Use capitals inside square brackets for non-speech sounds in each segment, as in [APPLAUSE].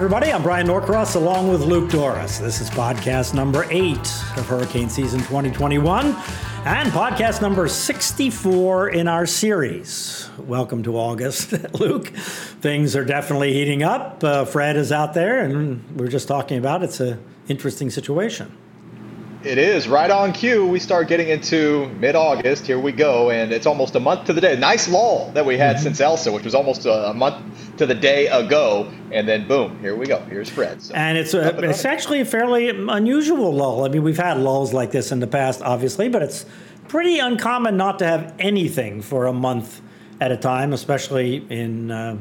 everybody. I'm Bryan Norcross along with Luke Dorris. This is podcast number eight of Hurricane Season 2021 and podcast number 64 in our series. Welcome to August, [LAUGHS] Luke. Things are definitely heating up. Uh, Fred is out there, and we are just talking about it's an interesting situation. It is right on cue. We start getting into mid August. Here we go. And it's almost a month to the day. Nice lull that we had mm-hmm. since Elsa, which was almost a month to the day ago. And then boom, here we go. Here's Fred. So, and it's, a, it's actually a fairly unusual lull. I mean, we've had lulls like this in the past, obviously, but it's pretty uncommon not to have anything for a month at a time, especially in. Uh,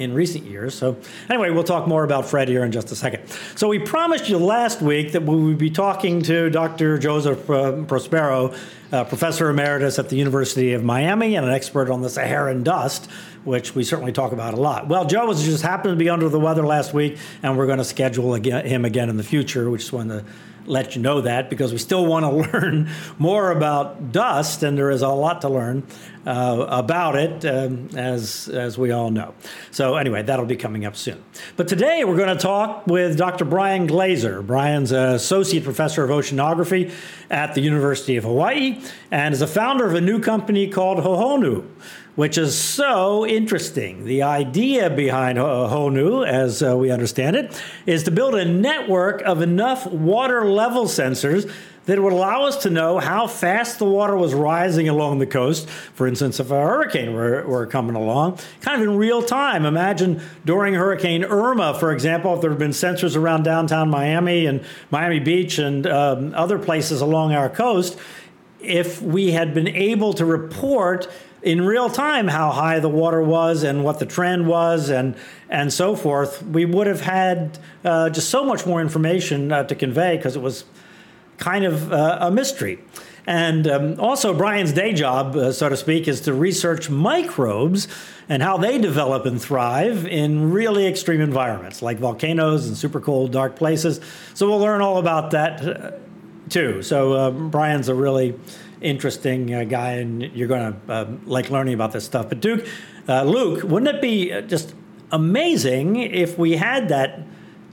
in recent years. So, anyway, we'll talk more about Fred here in just a second. So, we promised you last week that we would be talking to Dr. Joseph uh, Prospero, uh, professor emeritus at the University of Miami and an expert on the Saharan dust, which we certainly talk about a lot. Well, Joe was just happened to be under the weather last week, and we're going to schedule again, him again in the future. which is when to let you know that because we still want to [LAUGHS] learn more about dust, and there is a lot to learn uh, about it, um, as as we all know. So anyway, that'll be coming up soon. But today we're going to talk with Dr. Brian Glazer. Brian's an associate professor of oceanography at the University of Hawaii and is a founder of a new company called Hohonu which is so interesting. The idea behind Hohonu, as uh, we understand it, is to build a network of enough water level sensors that would allow us to know how fast the water was rising along the coast. For instance, if a hurricane were, were coming along, kind of in real time. Imagine during Hurricane Irma, for example, if there had been sensors around downtown Miami and Miami Beach and um, other places along our coast, if we had been able to report in real time how high the water was and what the trend was and and so forth, we would have had uh, just so much more information uh, to convey because it was kind of uh, a mystery. And um, also, Brian's day job, uh, so to speak, is to research microbes and how they develop and thrive in really extreme environments like volcanoes and super cold, dark places. So we'll learn all about that uh, too. So uh, Brian's a really interesting uh, guy, and you're going to uh, like learning about this stuff. But Duke, uh, Luke, wouldn't it be uh, just amazing if we had that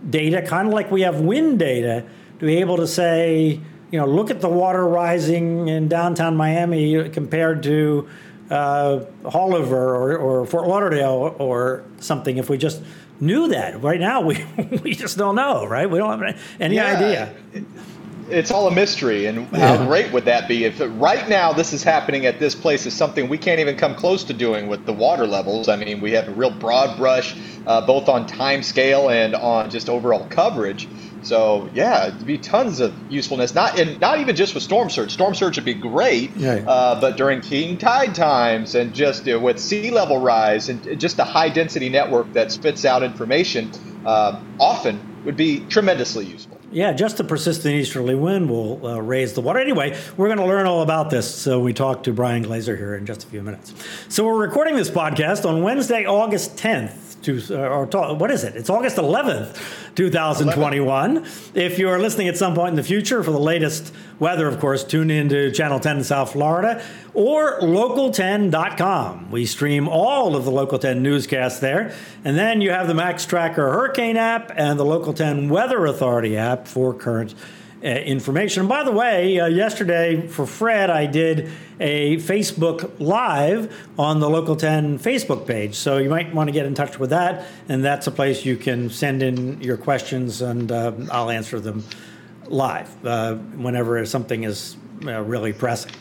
data, kind of like we have wind data, to be able to say, you know, look at the water rising in downtown Miami compared to uh, Haulover or, or Fort Lauderdale or something. If we just knew that, right now [LAUGHS] we we just don't know, right? We don't have any yeah. idea it's all a mystery. And yeah. how great would that be if right now this is happening at this place is something we can't even come close to doing with the water levels. I mean, we have a real broad brush, uh, both on time scale and on just overall coverage. So yeah, it'd be tons of usefulness. Not and not even just with storm surge. Storm surge would be great, yeah. uh, but during king tide times and just uh, with sea level rise and just a high density network that spits out information, uh, often would be tremendously useful. Yeah, just a persistent easterly wind will uh, raise the water. Anyway, we're going to learn all about this. So we talk to Brian Glazer here in just a few minutes. So we're recording this podcast on Wednesday, August 10th. To, uh, or to, what is it? It's August 11th, 2021. 11. If you're listening at some point in the future for the latest weather, of course, tune in to Channel 10 in South Florida or local10.com. We stream all of the Local 10 newscasts there. And then you have the Max Tracker Hurricane app and the Local 10 Weather Authority app for current uh, information. And by the way, uh, yesterday for Fred, I did a Facebook Live on the Local 10 Facebook page. So you might want to get in touch with that. And that's a place you can send in your questions and uh, I'll answer them live uh, whenever something is uh, really pressing.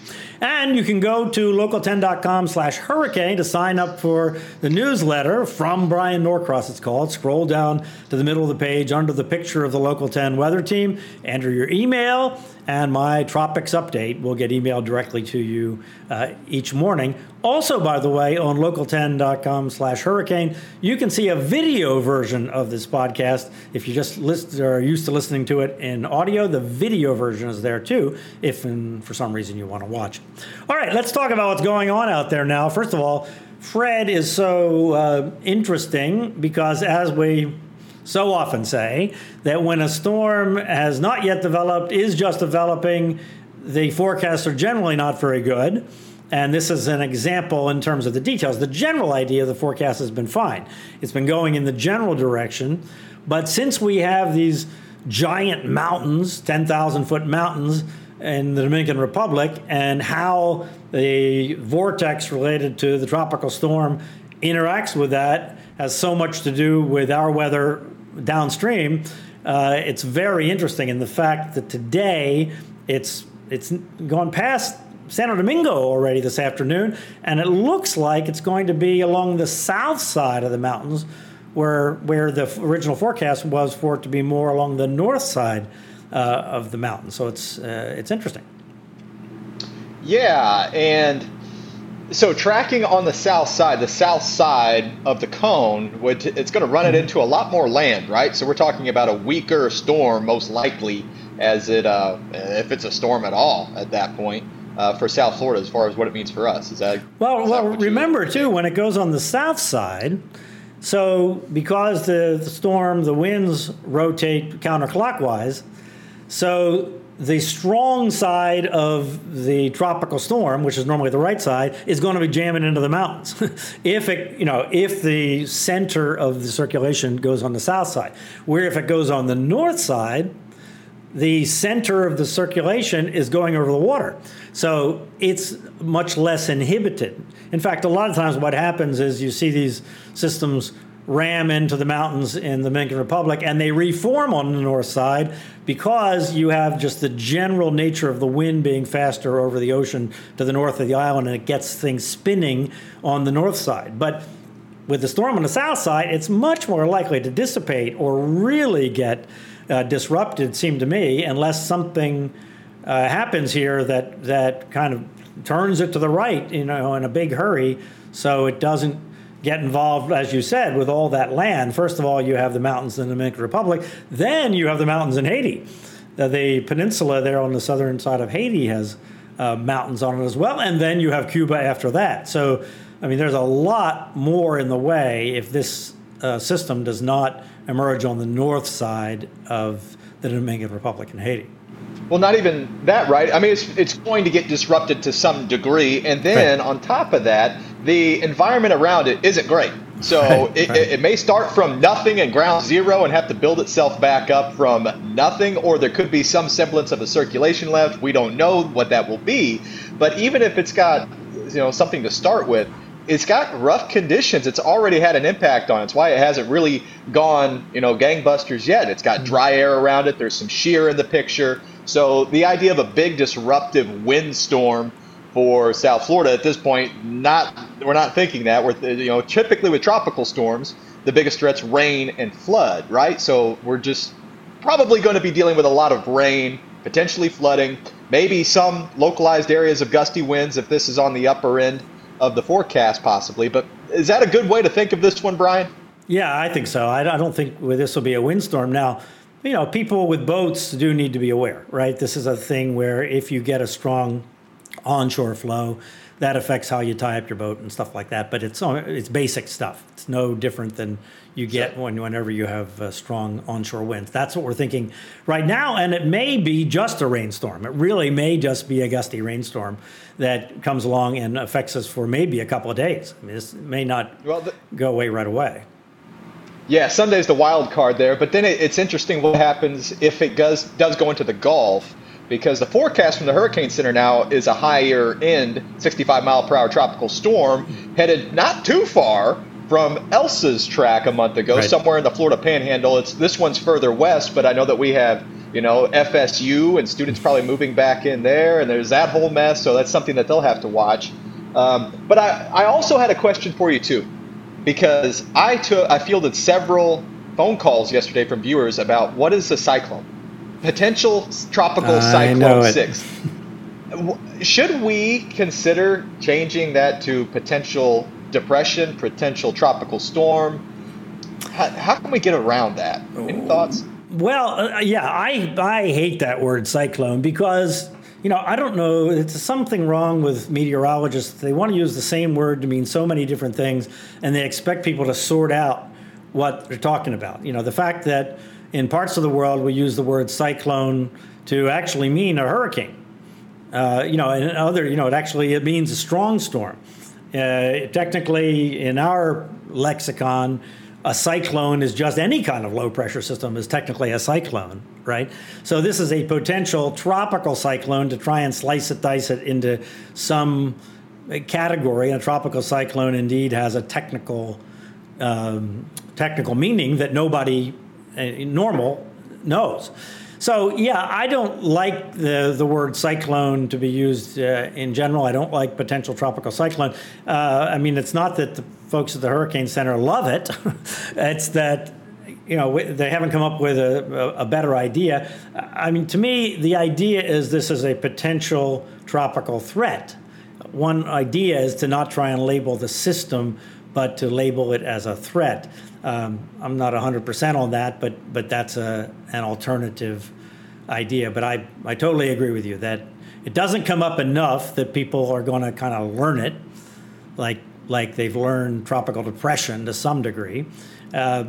And you can go to local10.com slash hurricane to sign up for the newsletter from Bryan Norcross, it's called. Scroll down to the middle of the page under the picture of the Local 10 weather team, enter your email, and my tropics update will get emailed directly to you uh, each morning. Also, by the way, on local10.com slash hurricane, you can see a video version of this podcast. If you just list, or are used to listening to it in audio, the video version is there too, if for some reason you want to watch. All right, let's talk about what's going on out there now. First of all, Fred is so uh, interesting because, as we so often say, that when a storm has not yet developed, is just developing, the forecasts are generally not very good. And this is an example in terms of the details. The general idea of the forecast has been fine. It's been going in the general direction, But since we have these giant mountains, 10,000 foot mountains in the Dominican Republic, and how the vortex related to the tropical storm interacts with that has so much to do with our weather downstream. Uh, it's very interesting, in the fact that today it's it's gone past Santo Domingo already this afternoon, and it looks like it's going to be along the south side of the mountains, where where the original forecast was for it to be more along the north side uh, of the mountain. So it's uh, it's interesting. Yeah, and so tracking on the south side, the south side of the cone, it's going to run it mm-hmm. into a lot more land, right? So we're talking about a weaker storm, most likely, as it uh, if it's a storm at all at that point. Uh, for South Florida, as far as what it means for us, is that well? Is well, that remember too when it goes on the south side. So because the, the storm, the winds rotate counterclockwise, so the strong side of the tropical storm, which is normally the right side, is going to be jamming into the mountains. [LAUGHS] if it, you know, if the center of the circulation goes on the south side, where if it goes on the north side, the center of the circulation is going over the water. So it's much less inhibited. In fact, a lot of times what happens is you see these systems ram into the mountains in the Dominican Republic and they reform on the north side because you have just the general nature of the wind being faster over the ocean to the north of the island and it gets things spinning on the north side. But with the storm on the south side, it's much more likely to dissipate or really get uh, disrupted, seemed to me, unless something uh, happens here that, that kind of turns it to the right, you know, in a big hurry so it doesn't get involved, as you said, with all that land. First of all, you have the mountains in the Dominican Republic, then you have the mountains in Haiti. Uh, the peninsula there on the southern side of Haiti has uh, mountains on it as well, and then you have Cuba after that. So, I mean, there's a lot more in the way if this uh, system does not emerge on the north side of the Dominican Republic and Haiti. Well, not even that, right? I mean, it's, it's going to get disrupted to some degree. And then right. on top of that, the environment around it isn't great. So right, it, right. It, it, may start from nothing and ground zero and have to build itself back up from nothing, or there could be some semblance of a circulation left. We don't know what that will be. But even if it's got you know something to start with, it's got rough conditions. It's already had an impact on it. It's why it hasn't really gone, you know, gangbusters yet. It's got hmm. dry air around it. There's some shear in the picture. So the idea of a big disruptive windstorm for South Florida at this point, not we're not thinking that. We're you know typically with tropical storms, the biggest threats rain and flood, right? So we're just probably going to be dealing with a lot of rain, potentially flooding, maybe some localized areas of gusty winds if this is on the upper end of the forecast, possibly. But is that a good way to think of this one, Brian? Yeah, I think so. I don't think this will be a windstorm. Now, you know, people with boats do need to be aware, right? This is a thing where if you get a strong onshore flow, that affects how you tie up your boat and stuff like that. But it's it's basic stuff. It's no different than you get when whenever you have uh, strong onshore winds. That's what we're thinking right now, and it may be just a rainstorm. It really may just be a gusty rainstorm that comes along and affects us for maybe a couple of days. I mean, this may not well, the, go away right away. Yeah, Sunday's the wild card there, but then it, it's interesting what happens if it does does go into the Gulf because the forecast from the Hurricane Center now is a higher end 65 mile per hour tropical storm headed not too far from Elsa's track a month ago, right. somewhere in the Florida Panhandle. It's this one's further west, but I know that we have you know FSU and students probably moving back in there, and there's that whole mess. So that's something that they'll have to watch. Um, but I, I also had a question for you too because I took I fielded several phone calls yesterday from viewers about what is a cyclone, potential tropical cyclone six. Should we consider changing that to potential depression, potential tropical storm? How, how can we get around that? Any thoughts? Well, uh, yeah, I I hate that word cyclone because you know, I don't know. It's something wrong with meteorologists. They want to use the same word to mean so many different things, and they expect people to sort out what they're talking about. You know, the fact that in parts of the world we use the word cyclone to actually mean a hurricane. Uh, you know, and other, you know, it actually it means a strong storm. Uh, technically, in our lexicon, a cyclone is just any kind of low pressure system is technically a cyclone, right? So this is a potential tropical cyclone to try and slice it, dice it into some category. A tropical cyclone indeed has a technical um, technical meaning that nobody uh, normal knows. So yeah, I don't like the the word cyclone to be used uh, in general. I don't like potential tropical cyclone. Uh, I mean, it's not that the folks at the Hurricane Center love it. [LAUGHS] it's that you know they haven't come up with a, a, better idea. I mean, to me, the idea is this is a potential tropical threat. One idea is to not try and label the system, but to label it as a threat. Um, I'm not 100% on that, but but that's a an alternative idea. But I I totally agree with you that it doesn't come up enough that people are going to kind of learn it, like like they've learned tropical depression to some degree. Uh,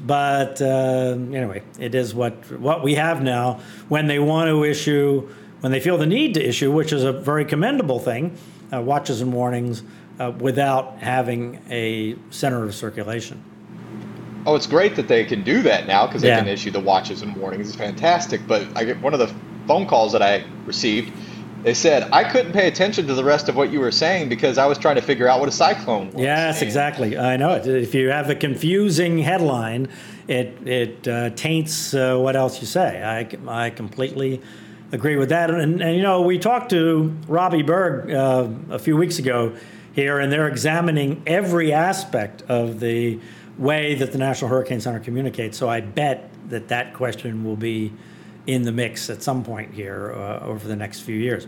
but uh, anyway, it is what what we have now. When they want to issue, when they feel the need to issue, which is a very commendable thing, uh, watches and warnings uh, without having a center of circulation. Oh, it's great that they can do that now because they yeah. can issue the watches and warnings. It's fantastic. But I get one of the phone calls that I received. They said I couldn't pay attention to the rest of what you were saying because I was trying to figure out what a cyclone was. Yes, exactly. I know it. If you have a confusing headline, it it uh, taints uh, what else you say. I I completely agree with that. And, and you know, we talked to Robbie Berg uh, a few weeks ago here, and they're examining every aspect of the way that the National Hurricane Center communicates. So I bet that that question will be in the mix at some point here uh, over the next few years.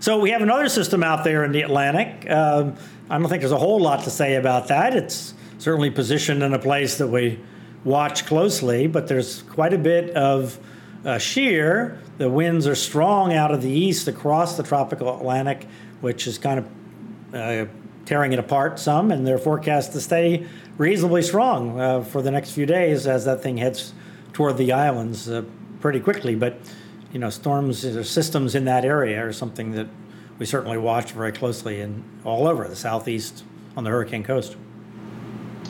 So we have another system out there in the Atlantic. Um, I don't think there's a whole lot to say about that. It's certainly positioned in a place that we watch closely, but there's quite a bit of uh, shear. The winds are strong out of the east across the tropical Atlantic, which is kind of uh, tearing it apart some, and they're forecast to stay reasonably strong uh, for the next few days as that thing heads toward the islands uh, pretty quickly. But you know, storms or systems in that area are something that we certainly watch very closely and all over the southeast on the hurricane coast.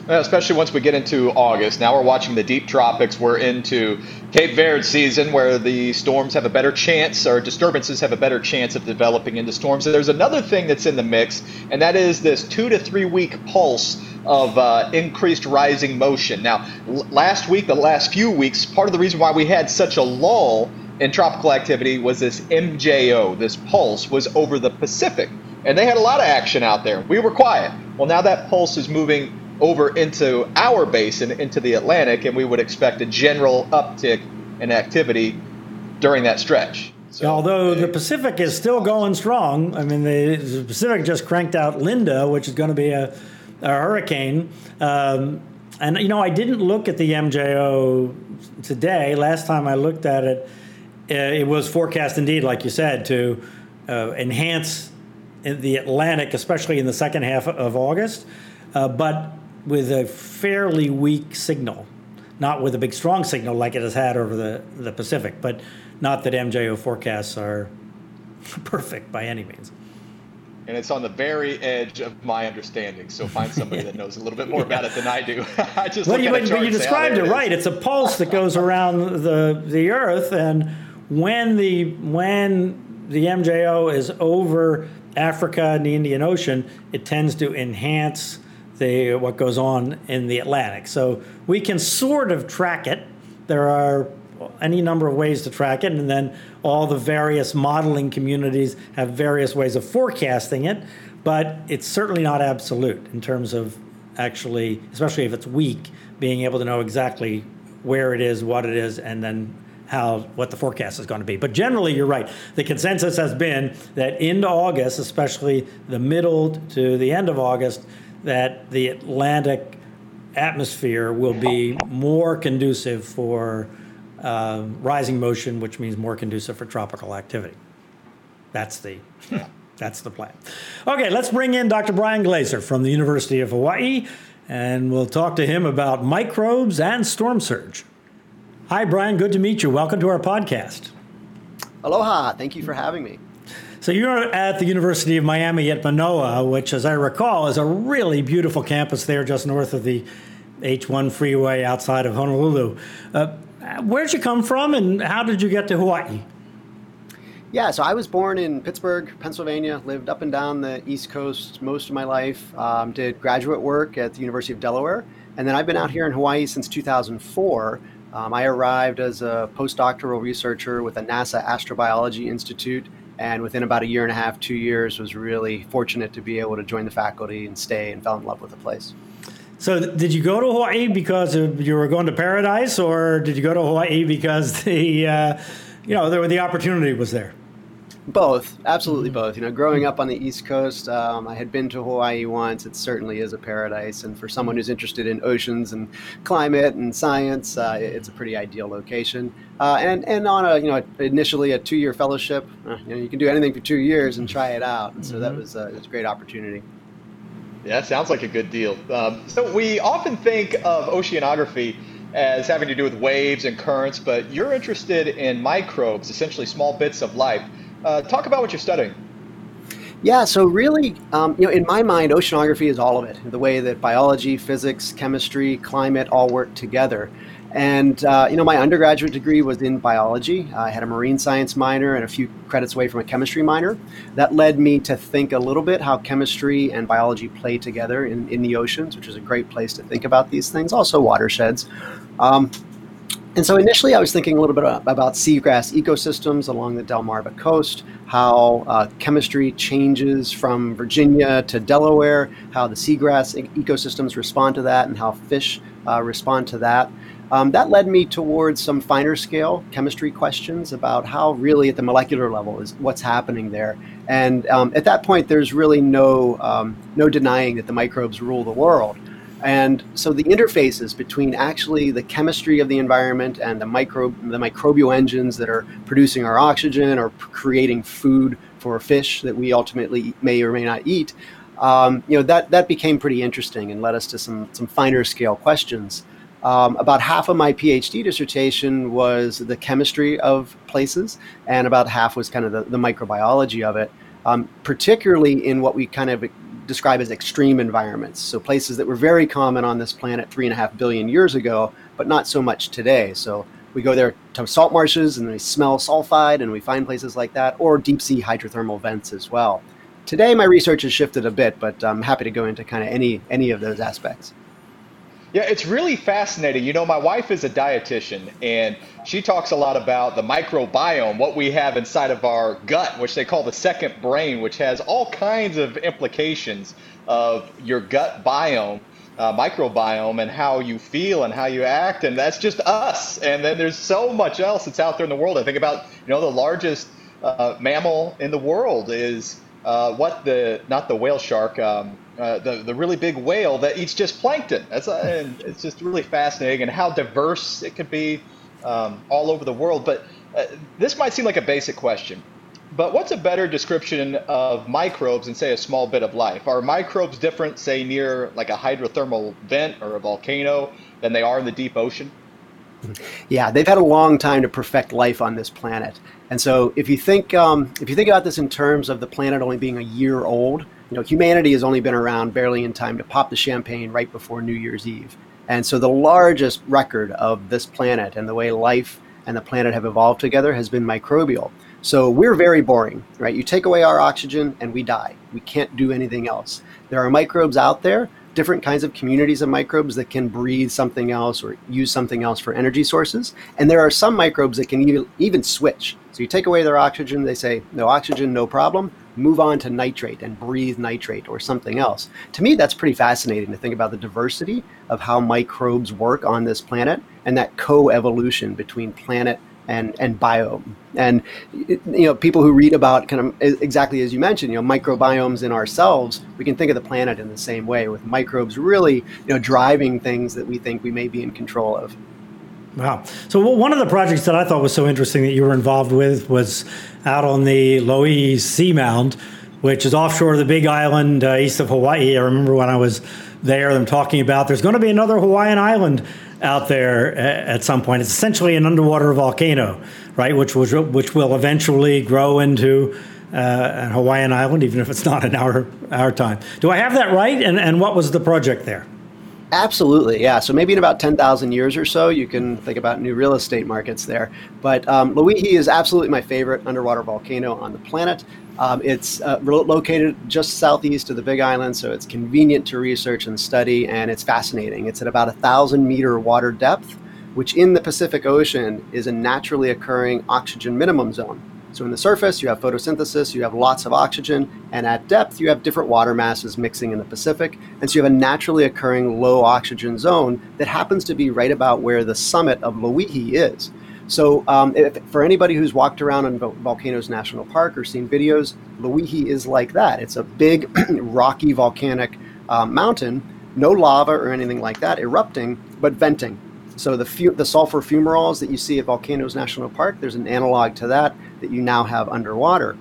Especially once we get into August. Now we're watching the deep tropics. We're into Cape Verde season where the storms have a better chance, or disturbances have a better chance of developing into storms. And there's another thing that's in the mix, and that is this two to three week pulse of uh, increased rising motion. Now, l- last week, the last few weeks, part of the reason why we had such a lull in tropical activity was this MJO, this pulse was over the Pacific. And they had a lot of action out there. We were quiet. Well, now that pulse is moving over into our basin, into the Atlantic, and we would expect a general uptick in activity during that stretch. So, Although the Pacific is still going strong, I mean, the, Pacific just cranked out Linda, which is going to be a, a hurricane. Um, and, you know, I didn't look at the MJO today. Last time I looked at it, uh, it was forecast indeed, like you said, to uh, enhance the Atlantic, especially in the second half of August. Uh, but with a fairly weak signal, not with a big strong signal like it has had over the, the Pacific, but not that MJO forecasts are [LAUGHS] perfect by any means. And it's on the very edge of my understanding. So find somebody that [LAUGHS] knows a little bit more about it than I do. [LAUGHS] I just well, you, but, you oh, described it, it right. It's a pulse that goes around the the Earth, and when the when the MJO is over Africa and the Indian Ocean, it tends to enhance the what goes on in the Atlantic. So we can sort of track it. There are any number of ways to track it, and then all the various modeling communities have various ways of forecasting it. But it's certainly not absolute in terms of actually, especially if it's weak, being able to know exactly where it is, what it is, and then how what the forecast is going to be. But generally, you're right. The consensus has been that into August, especially the middle to the end of August, that the Atlantic atmosphere will be more conducive for uh, rising motion, which means more conducive for tropical activity. That's the that's the plan. Okay, let's bring in Dr. Brian Glazer from the University of Hawaii, and we'll talk to him about microbes and storm surge. Hi, Brian. Good to meet you. Welcome to our podcast. Aloha. Thank you for having me. So you're at the University of Miami at Manoa, which, as I recall, is a really beautiful campus there just north of the H1 freeway outside of Honolulu. Uh, where'd you come from and how did you get to Hawaii? Yeah, so I was born in Pittsburgh, Pennsylvania, lived up and down the East Coast most of my life, um, did graduate work at the University of Delaware, and then I've been out here in Hawaii since 2004. Um, I arrived as a postdoctoral researcher with the NASA Astrobiology Institute, and within about a year and a half, two years, was really fortunate to be able to join the faculty and stay and fell in love with the place. So, did you go to Hawaii because you were going to paradise, or did you go to Hawaii because [LAUGHS] the uh, you know, there, the opportunity was there. Both, absolutely both. You know, growing up on the East Coast, um, I had been to Hawaii once. It certainly is a paradise, and for someone who's interested in oceans and climate and science, uh, it's a pretty ideal location. Uh, and and on a you know initially a two-year fellowship, uh, you know you can do anything for two years and try it out, and so mm-hmm. that was, uh, was a great opportunity. Yeah, sounds like a good deal. Um, so we often think of oceanography as having to do with waves and currents, but you're interested in microbes, essentially small bits of life. Uh, talk about what you're studying. Yeah, so really, um, you know, in my mind, oceanography is all of it. The way that biology, physics, chemistry, climate all work together. And uh, you know, my undergraduate degree was in biology. I had a marine science minor and a few credits away from a chemistry minor. That led me to think a little bit how chemistry and biology play together in, in the oceans, which is a great place to think about these things. Also, watersheds. Um, and so initially, I was thinking a little bit about seagrass ecosystems along the Delmarva coast, how uh, chemistry changes from Virginia to Delaware, how the seagrass ecosystems respond to that, and how fish uh, respond to that. Um, that led me towards some finer scale chemistry questions about how really at the molecular level is what's happening there. And um, at that point, there's really no um, no denying that the microbes rule the world. And so the interfaces between actually the chemistry of the environment and the microbe, the microbial engines that are producing our oxygen or creating food for fish that we ultimately may or may not eat, um, you know, that, that became pretty interesting and led us to some, some finer scale questions. Um, about half of my PhD dissertation was the chemistry of places, and about half was kind of the, the microbiology of it, um, particularly in what we kind of describe as extreme environments. So places that were very common on this planet three and a half billion years ago, but not so much today. So we go there to salt marshes and we smell sulfide and we find places like that, or deep sea hydrothermal vents as well. Today, my research has shifted a bit, but I'm happy to go into kind of any any of those aspects. Yeah, it's really fascinating. You know, my wife is a dietitian, and she talks a lot about the microbiome, what we have inside of our gut, which they call the second brain, which has all kinds of implications of your gut biome. Uh, microbiome and how you feel and how you act, and that's just us. And then there's so much else that's out there in the world. I think about you know the largest uh, mammal in the world is uh, what the not the whale shark, um, uh, the the really big whale that eats just plankton. That's uh, and it's just really fascinating and how diverse it could be um, all over the world. But uh, this might seem like a basic question, but what's a better description of microbes than say a small bit of life? Are microbes different, say near like a hydrothermal vent or a volcano, than they are in the deep ocean? Yeah, they've had a long time to perfect life on this planet, and so if you think um, if you think about this in terms of the planet only being a year old, you know, humanity has only been around barely in time to pop the champagne right before New Year's Eve, and so the largest record of this planet and the way life and the planet have evolved together has been microbial. So we're very boring, right? You take away our oxygen and we die. We can't do anything else. There are microbes out there different kinds of communities of microbes that can breathe something else or use something else for energy sources. And there are some microbes that can even switch. So you take away their oxygen, they say, no oxygen, no problem, move on to nitrate and breathe nitrate or something else. To me, that's pretty fascinating to think about the diversity of how microbes work on this planet and that co evolution between planet and and biome and you know people who read about kind of exactly as you mentioned you know microbiomes in ourselves we can think of the planet in the same way with microbes really you know driving things that we think we may be in control of wow so one of the projects that i thought was so interesting that you were involved with was out on the Loihi seamount which is offshore of the big island uh, east of hawaii i remember when i was there them talking about there's going to be another hawaiian island out there at some point. It's essentially an underwater volcano, right? Which was which will eventually grow into uh, an Hawaiian island, even if it's not in our our time. Do I have that right? And and what was the project there? Absolutely, yeah. So maybe in about 10,000 years or so, you can think about new real estate markets there. But um, is absolutely my favorite underwater volcano on the planet. Um, it's uh, located just southeast of the Big Island, so it's convenient to research and study, and it's fascinating. It's at about a thousand meter water depth, which in the Pacific Ocean is a naturally occurring oxygen minimum zone. So in the surface, you have photosynthesis, you have lots of oxygen, and at depth, you have different water masses mixing in the Pacific. And so you have a naturally occurring low oxygen zone that happens to be right about where the summit of Loihi is. So, um, if, for anybody who's walked around in Volcanoes National Park or seen videos, Loihi is like that. It's a big, [CLEARS THROAT] rocky volcanic uh, mountain, no lava or anything like that erupting, but venting. So the fu- the sulfur fumaroles that you see at Volcanoes National Park, there's an analog to that that you now have underwater.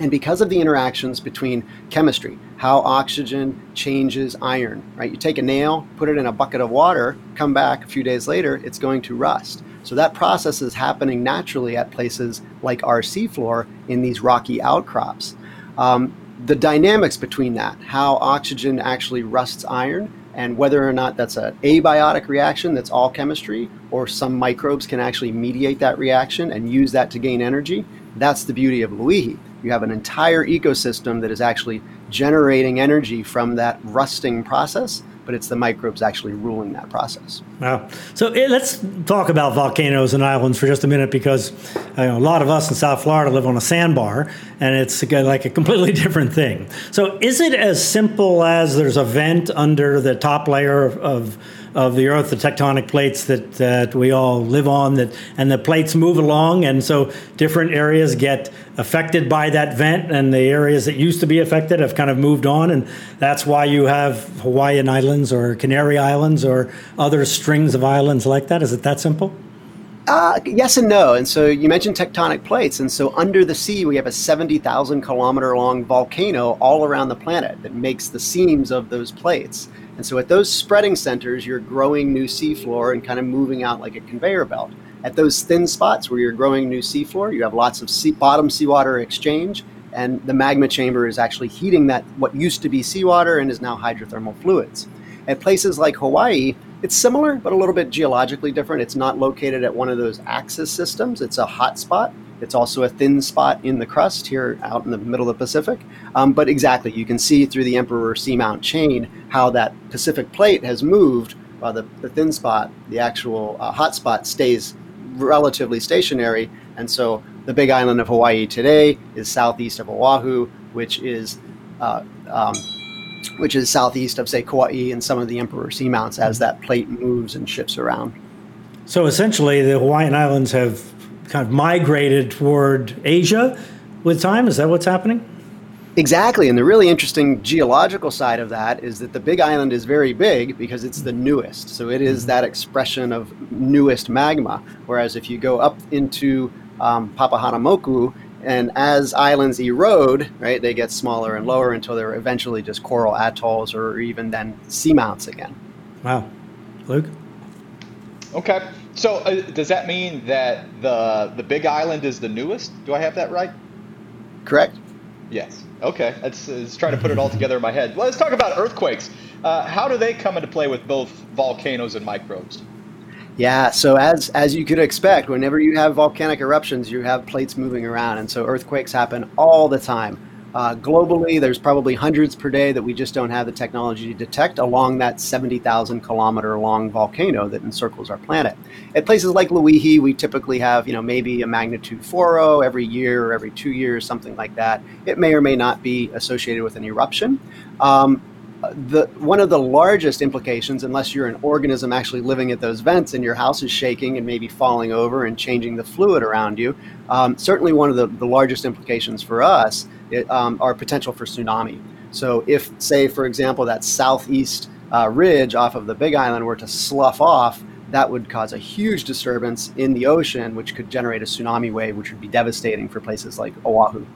And because of the interactions between chemistry, how oxygen changes iron, right? You take a nail, put it in a bucket of water, come back a few days later, it's going to rust. So that process is happening naturally at places like our seafloor in these rocky outcrops. Um, the dynamics between that, how oxygen actually rusts iron, and whether or not that's an abiotic reaction that's all chemistry, or some microbes can actually mediate that reaction and use that to gain energy, that's the beauty of Loihi. You have an entire ecosystem that is actually generating energy from that rusting process but it's the microbes actually ruling that process. Wow. So eh, let's talk about volcanoes and islands for just a minute because you know, a lot of us in South Florida live on a sandbar and it's like a completely [LAUGHS] different thing. So is it as simple as there's a vent under the top layer of, of of the Earth, the tectonic plates that, that we all live on, that and the plates move along, and so different areas get affected by that vent, and the areas that used to be affected have kind of moved on, and that's why you have Hawaiian Islands or Canary Islands or other strings of islands like that. Is it that simple? Uh, yes and no. And so you mentioned tectonic plates. And so under the sea, we have a 70,000 kilometer long volcano all around the planet that makes the seams of those plates. And so at those spreading centers, you're growing new seafloor and kind of moving out like a conveyor belt. At those thin spots where you're growing new seafloor, you have lots of sea, bottom seawater exchange, and the magma chamber is actually heating that what used to be seawater and is now hydrothermal fluids. At places like Hawaii, it's similar, but a little bit geologically different. It's not located at one of those axis systems. It's a hot spot it's also a thin spot in the crust here out in the middle of the Pacific. Um, but exactly, you can see through the Emperor Seamount chain how that Pacific plate has moved while the, the thin spot, the actual uh, hot spot, stays relatively stationary. And so the big island of Hawaii today is southeast of Oahu, which is uh, um, which is southeast of say Kauai and some of the Emperor Seamounts as that plate moves and shifts around. So essentially, the Hawaiian Islands have kind of migrated toward Asia with time. Is that what's happening? Exactly. And the really interesting geological side of that is that the Big Island is very big because it's the newest. So it is that expression of newest magma. Whereas if you go up into um, Papahanaumoku, and as islands erode, right, they get smaller and lower until they're eventually just coral atolls or even then seamounts again. Wow. Luke? Okay. So uh, does that mean that the the Big Island is the newest? Do I have that right? Correct. Yes. Okay. Let's, let's try to put it all together in my head. Well, let's talk about earthquakes. Uh, how do they come into play with both volcanoes and microbes? Yeah, so as as you could expect, whenever you have volcanic eruptions, you have plates moving around, and so earthquakes happen all the time. Uh, globally, there's probably hundreds per day that we just don't have the technology to detect along that 70,000 kilometer long volcano that encircles our planet. At places like Loihi, we typically have, you know, maybe a magnitude 4.0 every year or every two years, something like that. It may or may not be associated with an eruption. Um, the one of the largest implications, unless you're an organism actually living at those vents and your house is shaking and maybe falling over and changing the fluid around you, um, certainly one of the, the largest implications for us it, um, are potential for tsunami. So if, say, for example, that southeast uh, ridge off of the Big Island were to slough off, that would cause a huge disturbance in the ocean, which could generate a tsunami wave, which would be devastating for places like Oahu.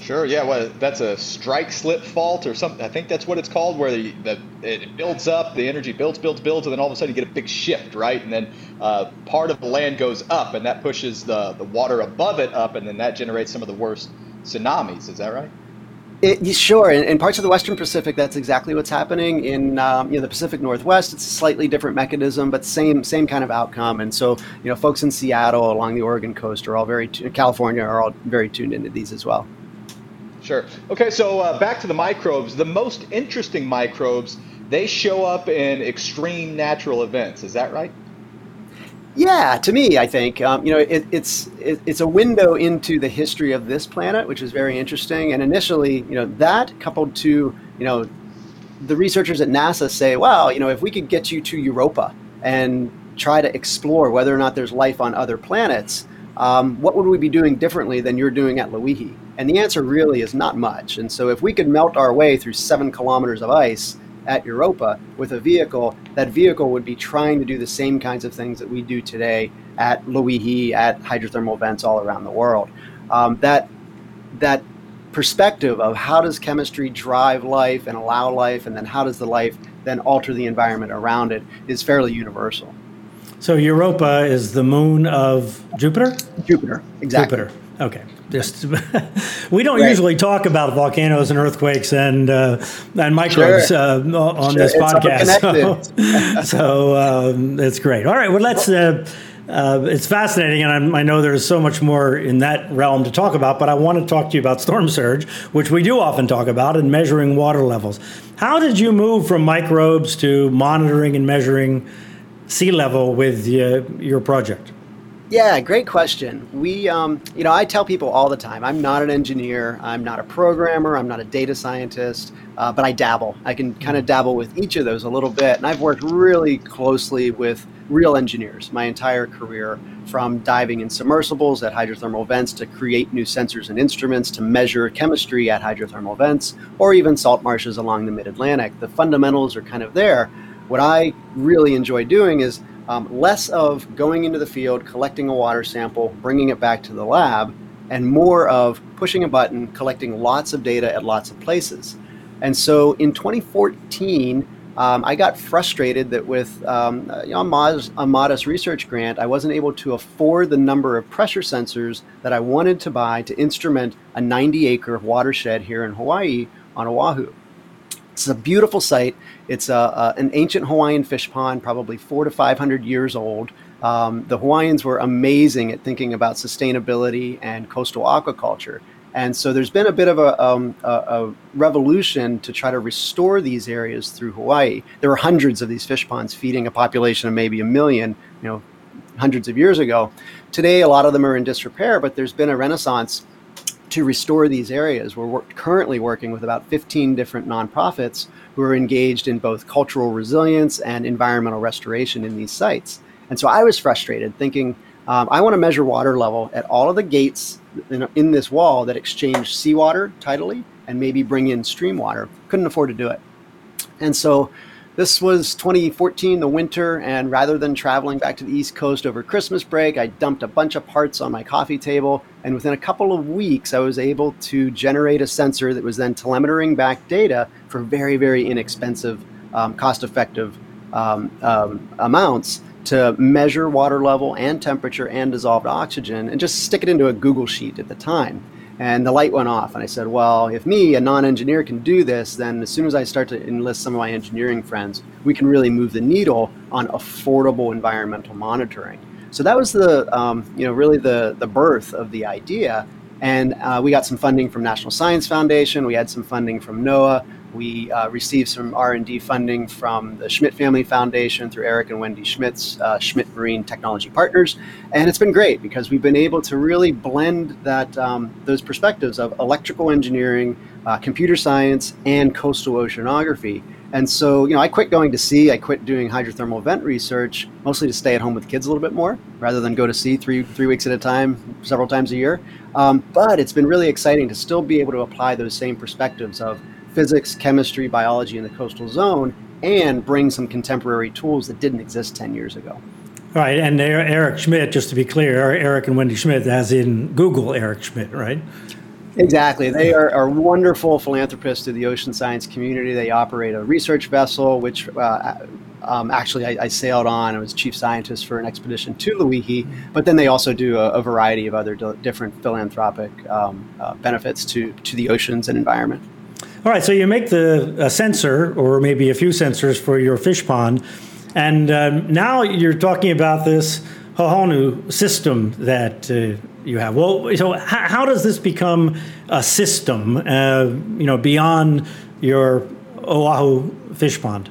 Sure. Yeah. Well, that's a strike slip fault or something. I think that's what it's called, where the, the, it builds up, the energy builds, builds, builds, and then all of a sudden you get a big shift, right? And then uh, part of the land goes up, and that pushes the the water above it up, and then that generates some of the worst tsunamis. Is that right? It, sure, in, in, parts of the Western Pacific, that's exactly what's happening. In um, you know the Pacific Northwest, it's a slightly different mechanism, but same same kind of outcome. And so you know, folks in Seattle, along the Oregon coast, are all very California are all very tuned into these as well. Sure. Okay, so uh, back to the microbes. The most interesting microbes they show up in extreme natural events. Is that right? Yeah, to me, I think um, you know it, it's it, it's a window into the history of this planet, which is very interesting. And initially, you know, that coupled to you know the researchers at NASA say, well, you know, if we could get you to Europa and try to explore whether or not there's life on other planets, um, what would we be doing differently than you're doing at Loihi? And the answer really is not much. And so, if we could melt our way through seven kilometers of ice at Europa with a vehicle, that vehicle would be trying to do the same kinds of things that we do today at Loihi, at hydrothermal vents all around the world. Um, that that perspective of how does chemistry drive life and allow life, and then how does the life then alter the environment around it is fairly universal. So Europa is the moon of Jupiter. Jupiter, exactly. Jupiter. Okay. Just [LAUGHS] we don't right. usually talk about volcanoes and earthquakes and uh, and microbes sure. uh, on sure. this it's podcast. So, [LAUGHS] so um, it's great. All right. Well, let's. Uh, uh, it's fascinating, and I'm, i know there's so much more in that realm to talk about. But I want to talk to you about storm surge, which we do often talk about, and measuring water levels. How did you move from microbes to monitoring and measuring sea level with uh, your project? Yeah, great question. We, um, you know, I tell people all the time, I'm not an engineer, I'm not a programmer, I'm not a data scientist, uh, but I dabble. I can kind of dabble with each of those a little bit. And I've worked really closely with real engineers my entire career, from diving in submersibles at hydrothermal vents to create new sensors and instruments to measure chemistry at hydrothermal vents, or even salt marshes along the mid Atlantic. The fundamentals are kind of there. What I really enjoy doing is um, less of going into the field, collecting a water sample, bringing it back to the lab, and more of pushing a button, collecting lots of data at lots of places. And so in 2014, um, I got frustrated that with um, a, modest, a modest research grant, I wasn't able to afford the number of pressure sensors that I wanted to buy to instrument a 90 acre watershed here in Hawaii on Oahu. It's a beautiful site. It's a, a, an ancient Hawaiian fish pond, probably four to 500 years old. Um, the Hawaiians were amazing at thinking about sustainability and coastal aquaculture. And so there's been a bit of a, um, a, a, revolution to try to restore these areas through Hawaii. There were hundreds of these fish ponds feeding a population of maybe a million, you know, hundreds of years ago. Today, a lot of them are in disrepair, but there's been a renaissance to restore these areas. We're currently working with about 15 different nonprofits who are engaged in both cultural resilience and environmental restoration in these sites. And so I was frustrated thinking, um, I want to measure water level at all of the gates in, in this wall that exchange seawater tidally and maybe bring in stream water. Couldn't afford to do it. And so this was 2014, the winter, and rather than traveling back to the East Coast over Christmas break, I dumped a bunch of parts on my coffee table. And within a couple of weeks, I was able to generate a sensor that was then telemetering back data for very, very inexpensive, um, cost effective um, um, amounts to measure water level and temperature and dissolved oxygen and just stick it into a Google Sheet at the time and the light went off and i said well if me a non-engineer can do this then as soon as i start to enlist some of my engineering friends we can really move the needle on affordable environmental monitoring. So that was the um, you know really the the birth of the idea and uh, we got some funding from national science foundation we had some funding from noaa we uh, received some R&D funding from the Schmidt Family Foundation through Eric and Wendy Schmidt's uh, Schmidt Marine Technology Partners, and it's been great because we've been able to really blend that um, those perspectives of electrical engineering, uh, computer science, and coastal oceanography. And so, you know, I quit going to sea. I quit doing hydrothermal vent research, mostly to stay at home with kids a little bit more, rather than go to sea three three weeks at a time, several times a year. Um, but it's been really exciting to still be able to apply those same perspectives of physics, chemistry, biology in the coastal zone and bring some contemporary tools that didn't exist 10 years ago. Right, and Eric Schmidt, just to be clear, Eric and Wendy Schmidt, as in Google Eric Schmidt, right? Exactly. They are, are wonderful philanthropists to the ocean science community. They operate a research vessel, which uh, um, actually, I, I, sailed on. I was chief scientist for an expedition to Loihi, but then they also do a, a variety of other different philanthropic um, uh, benefits to, to the oceans and environment. All right, so you make the sensor, or maybe a few sensors for your fish pond, and um, now you're talking about this Hohonu system that uh, you have. Well, so h- how does this become a system? Uh, you know, beyond your Oahu fish pond.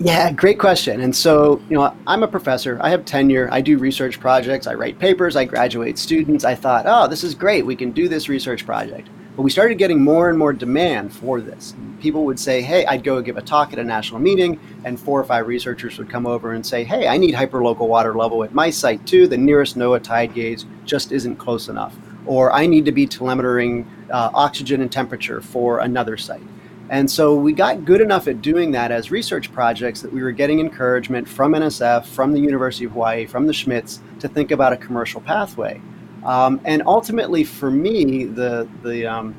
Yeah, great question. And so, you know, I'm a professor. I have tenure. I do research projects. I write papers. I graduate students. I thought, oh, this is great. We can do this research project. But we started getting more and more demand for this. People would say, hey, I'd go give a talk at a national meeting, and four or five researchers would come over and say, hey, I need hyperlocal water level at my site too. The nearest NOAA tide gauge just isn't close enough. Or I need to be telemetering uh, oxygen and temperature for another site. And so we got good enough at doing that as research projects that we were getting encouragement from NSF, from the University of Hawaii, from the Schmitz to think about a commercial pathway. Um, and ultimately, for me, the the um,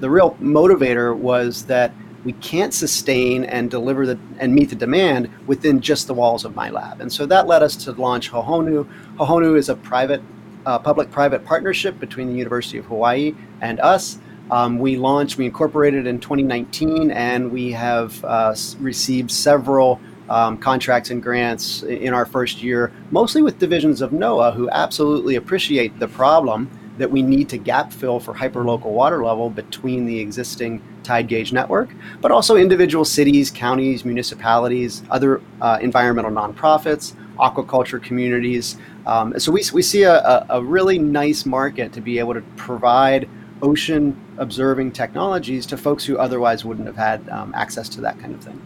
the real motivator was that we can't sustain and deliver the and meet the demand within just the walls of my lab. And so that led us to launch Hohonu. Hohonu is a private, uh, public-private partnership between the University of Hawaii and us. Um, we launched, we incorporated in 2019, and we have uh, received several um, contracts and grants in our first year, mostly with divisions of NOAA who absolutely appreciate the problem that we need to gap fill for hyperlocal water level between the existing tide gauge network, but also individual cities, counties, municipalities, other uh, environmental nonprofits, aquaculture communities. Um, so we, we see a, a really nice market to be able to provide ocean observing technologies to folks who otherwise wouldn't have had um, access to that kind of thing.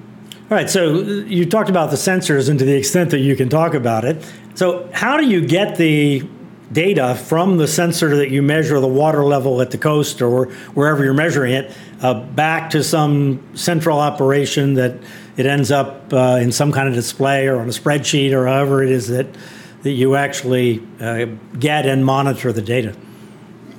All right, so you talked about the sensors and to the extent that you can talk about it. So, how do you get the data from the sensor that you measure the water level at the coast or wherever you're measuring it uh, back to some central operation that it ends up uh, in some kind of display or on a spreadsheet or however it is that, that you actually uh, get and monitor the data?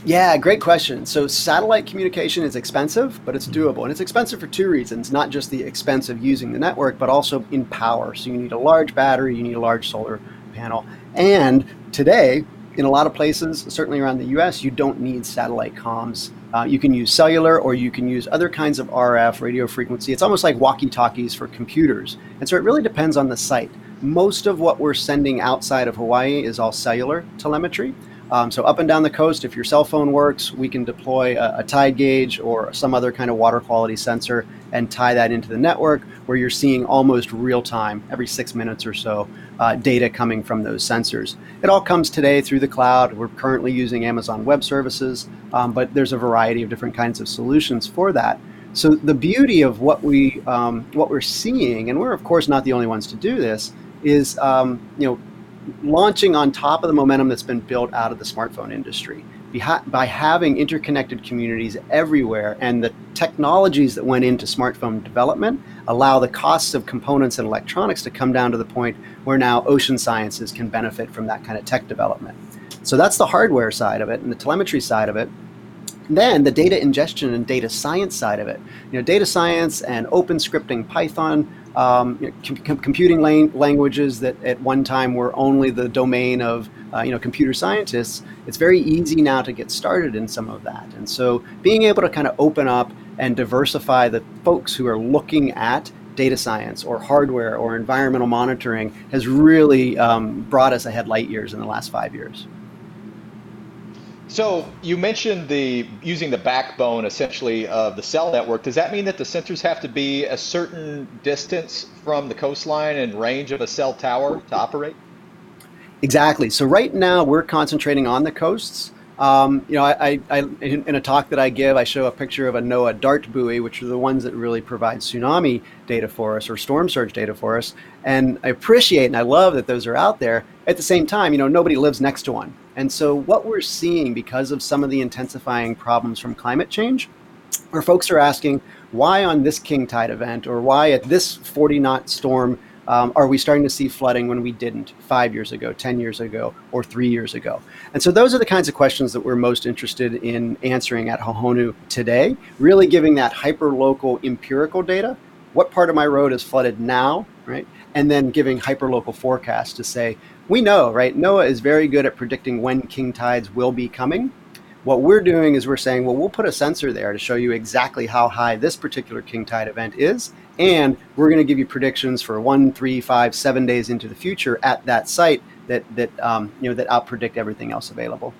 Yeah, great question. So, satellite communication is expensive, but it's doable. And it's expensive for two reasons not just the expense of using the network, but also in power. So, you need a large battery, you need a large solar panel. And today, in a lot of places, certainly around the US, you don't need satellite comms. Uh, you can use cellular or you can use other kinds of RF, radio frequency. It's almost like walkie talkies for computers. And so, it really depends on the site. Most of what we're sending outside of Hawaii is all cellular telemetry. Um, so up and down the coast, if your cell phone works, we can deploy a, a, tide gauge or some other kind of water quality sensor and tie that into the network where you're seeing almost real time, every six minutes or so, uh, data coming from those sensors. It all comes today through the cloud. We're currently using Amazon Web Services, um, but there's a variety of different kinds of solutions for that. So the beauty of what we um, what we're seeing, and we're of course not the only ones to do this, is um, you know launching on top of the momentum that's been built out of the smartphone industry. By having interconnected communities everywhere and the technologies that went into smartphone development allow the costs of components and electronics to come down to the point where now ocean sciences can benefit from that kind of tech development. So that's the hardware side of it and the telemetry side of it. Then the data ingestion and data science side of it. You know, data science and open scripting Python um, you know, com- computing lang- languages that at one time were only the domain of uh, you know computer scientists. It's very easy now to get started in some of that, and so being able to kind of open up and diversify the folks who are looking at data science or hardware or environmental monitoring has really um, brought us ahead light years in the last five years. So you mentioned the using the backbone essentially of the cell network. Does that mean that the sensors have to be a certain distance from the coastline and range of a cell tower to operate? Exactly. So right now we're concentrating on the coasts. Um, you know, I, I, in a talk that I give, I show a picture of a NOAA DART buoy, which are the ones that really provide tsunami data for us or storm surge data for us. And I appreciate and I love that those are out there. At the same time, you know, nobody lives next to one. And so, what we're seeing because of some of the intensifying problems from climate change, where folks are asking, why on this king tide event or why at this 40 knot storm um, are we starting to see flooding when we didn't five years ago, 10 years ago, or three years ago? And so, those are the kinds of questions that we're most interested in answering at Hohonu today, really giving that hyper local empirical data. What part of my road is flooded now? right? And then giving hyperlocal forecasts to say, we know, right? NOAA is very good at predicting when king tides will be coming. What we're doing is we're saying, well, we'll put a sensor there to show you exactly how high this particular king tide event is. And we're going to give you predictions for one, three, five, seven days into the future at that site that, that, um, you know, that outpredict everything else available.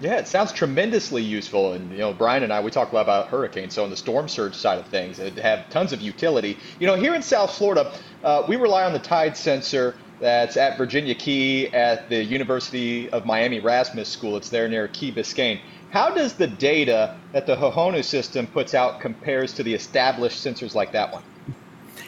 Yeah, it sounds tremendously useful. And, you know, Bryan and I, we talk a lot about hurricanes. So on the storm surge side of things, it have tons of utility. You know, here in South Florida, uh, we rely on the tide sensor that's at Virginia Key at the University of Miami Erasmus School. It's there near Key Biscayne. How does the data that the Hohonu system puts out compares to the established sensors like that one?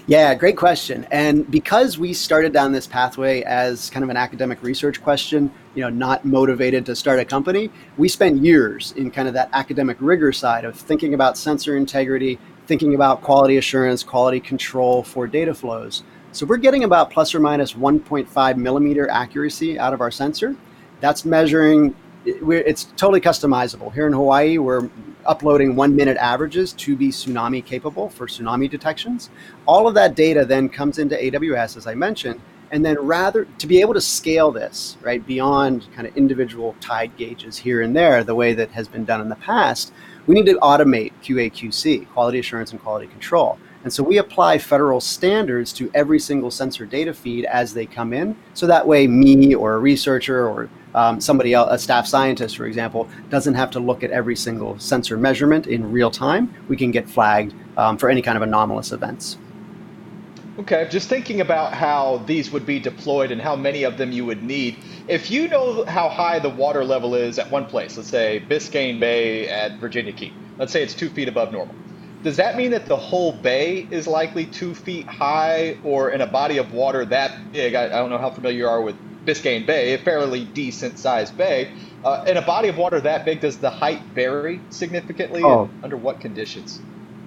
Yeah, great question. And because we started down this pathway as kind of an academic research question, you know, not motivated to start a company, we spent years in kind of that academic rigor side of thinking about sensor integrity, thinking about quality assurance, quality control for data flows. So we're getting about plus or minus 1.5 millimeter accuracy out of our sensor. That's measuring, it's totally customizable. Here in Hawaii, we're uploading one minute averages to be tsunami capable for tsunami detections. All of that data then comes into AWS, as I mentioned, and then rather to be able to scale this right beyond kind of individual tide gauges here and there, the way that has been done in the past, we need to automate QA/QC, quality assurance and quality control. And so we apply federal standards to every single sensor data feed as they come in. So that way, me or a researcher or um, somebody else, a staff scientist, for example, doesn't have to look at every single sensor measurement in real time. We can get flagged um, for any kind of anomalous events. Okay, just thinking about how these would be deployed and how many of them you would need. If you know how high the water level is at one place, let's say Biscayne Bay at Virginia Key, let's say it's two feet above normal does that mean that the whole bay is likely two feet high or in a body of water that big? I, I don't know how familiar you are with Biscayne Bay, a fairly decent sized bay. Uh, in a body of water that big, does the height vary significantly? Oh. under what conditions?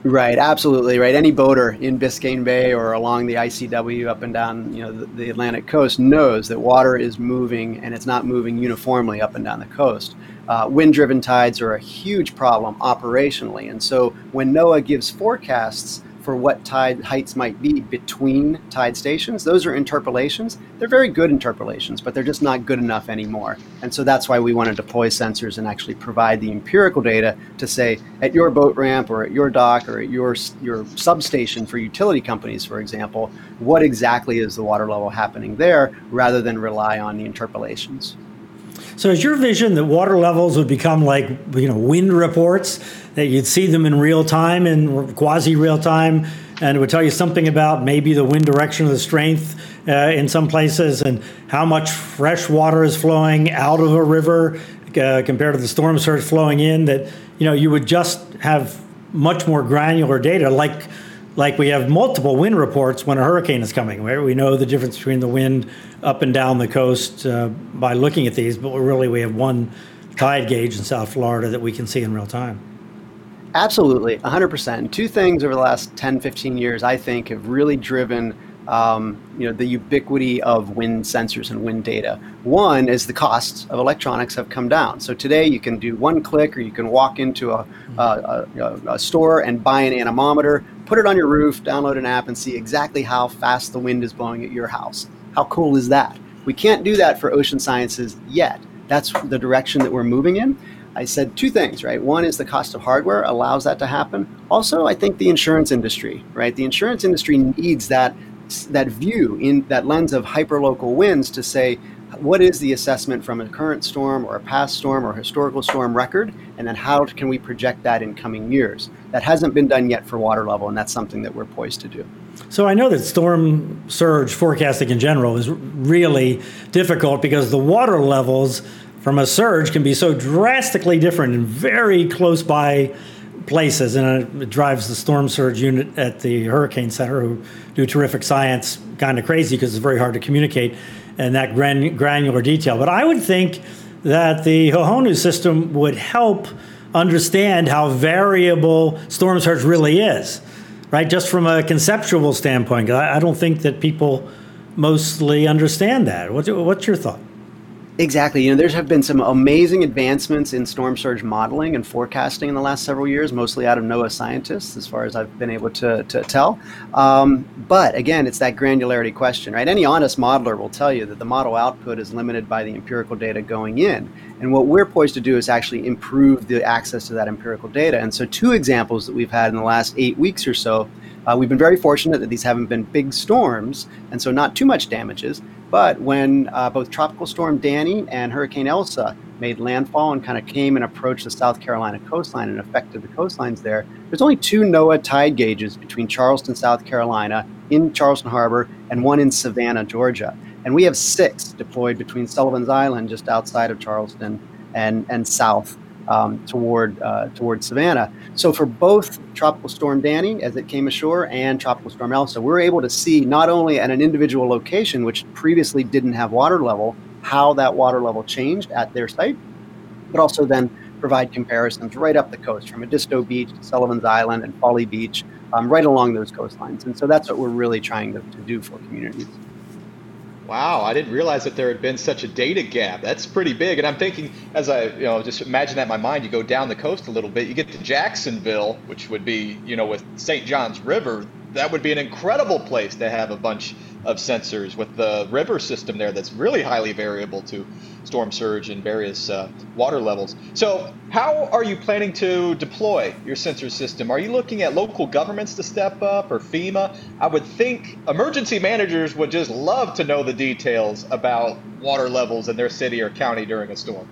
Right, absolutely right. Any boater in Biscayne Bay or along the ICW up and down, you know, the, the, Atlantic coast knows that water is moving and it's not moving uniformly up and down the coast. Uh, wind-driven tides are a huge problem operationally, and so when NOAA gives forecasts for what tide heights might be between tide stations. Those are interpolations. They're very good interpolations, but they're just not good enough anymore. And so that's why we want to deploy sensors and actually provide the empirical data to say at your boat ramp or at your dock or at your your substation for utility companies, for example, what exactly is the water level happening there, rather than rely on the interpolations. So, is your vision that water levels would become like you know wind reports that you'd see them in real time and quasi real time, and it would tell you something about maybe the wind direction or the strength uh, in some places, and how much fresh water is flowing out of a river uh, compared to the storm surge flowing in? That you know you would just have much more granular data, like like we have multiple wind reports when a hurricane is coming. where We know the difference between the wind up and down the coast uh, by looking at these, but really we have one tide gauge in South Florida that we can see in real time. Absolutely, 100%. Two things over the last 10, 15 years, I think, have really driven um, you know, the ubiquity of wind sensors and wind data. One is the costs of electronics have come down. So today you can do one click or you can walk into a, a, a, a store and buy an anemometer, put it on your roof, download an app, and see exactly how fast the wind is blowing at your house. How cool is that? We can't do that for ocean sciences yet. That's the direction that we're moving in. I said two things, right? One is the cost of hardware allows that to happen. Also, I think the insurance industry, right? The insurance industry needs that that view in that lens of hyperlocal winds to say what is the assessment from a current storm or a past storm or historical storm record and then how can we project that in coming years that hasn't been done yet for water level and that's something that we're poised to do so I know that storm surge forecasting in general is really difficult because the water levels from a surge can be so drastically different in very close by places. And it drives the storm surge unit at the Hurricane Center, who do terrific science, kind of crazy because it's very hard to communicate and that gran- granular detail. But I would think that the Hohonu system would help understand how variable storm surge really is right? Just from a conceptual standpoint, I, I don't think that people mostly understand that. What's, what's your thought? Exactly. You know, there have been some amazing advancements in storm surge modeling and forecasting in the last several years, mostly out of NOAA scientists, as far as I've been able to, to tell. Um, but again, it's that granularity question, right? Any honest modeler will tell you that the model output is limited by the empirical data going in. And what we're poised to do is actually improve the access to that empirical data. And so, two examples that we've had in the last eight weeks or so uh, we've been very fortunate that these haven't been big storms, and so not too much damages. But when uh, both Tropical Storm Danny and Hurricane Elsa made landfall and kind of came and approached the South Carolina coastline and affected the coastlines there, there's only two NOAA tide gauges between Charleston, South Carolina, in Charleston Harbor, and one in Savannah, Georgia. And we have six deployed between Sullivan's Island, just outside of Charleston, and, and south um, toward uh, toward Savannah. So for both Tropical Storm Danny as it came ashore and Tropical Storm Elsa, we're able to see not only at an individual location which previously didn't have water level, how that water level changed at their site, but also then provide comparisons right up the coast from Edisto Beach to Sullivan's Island and Folly Beach, um, right along those coastlines. And so that's what we're really trying to, to do for communities. Wow, I didn't realize that there had been such a data gap. That's pretty big. And I'm thinking, as I, you know, just imagine that in my mind, you go down the coast a little bit, you get to Jacksonville, which would be, you know, with St. John's River, that would be an incredible place to have a bunch of sensors with the river system there that's really highly variable to storm surge and various uh, water levels. So, how are you planning to deploy your sensor system? Are you looking at local governments to step up or FEMA? I would think emergency managers would just love to know the details about water levels in their city or county during a storm.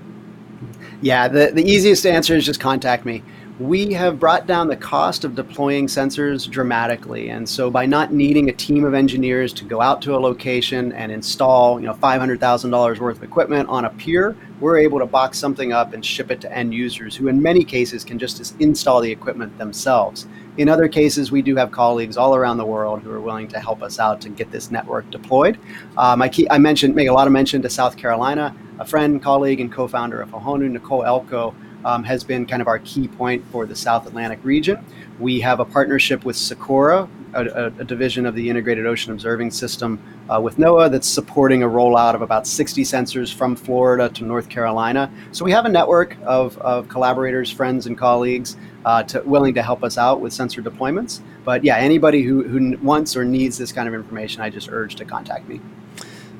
Yeah, the, the easiest answer is just contact me we have brought down the cost of deploying sensors dramatically. And so by not needing a team of engineers to go out to a location and install, you know, $500,000 worth of equipment on a pier, we're able to box something up and ship it to end users who in many cases can just install the equipment themselves. In other cases, we do have colleagues all around the world who are willing to help us out to get this network deployed. Um, I, keep, I mentioned, make a lot of mention to South Carolina. A friend, colleague, and co-founder of Hohonu, Nicole Elko, um, has been kind of our key point for the South Atlantic region. We have a partnership with SECOORA, a, a division of the Integrated Ocean Observing System uh, with NOAA that's supporting a rollout of about 60 sensors from Florida to North Carolina. So we have a network of, of collaborators, friends, and colleagues uh, to, willing to help us out with sensor deployments. But yeah, anybody who, who wants or needs this kind of information, I just urge to contact me.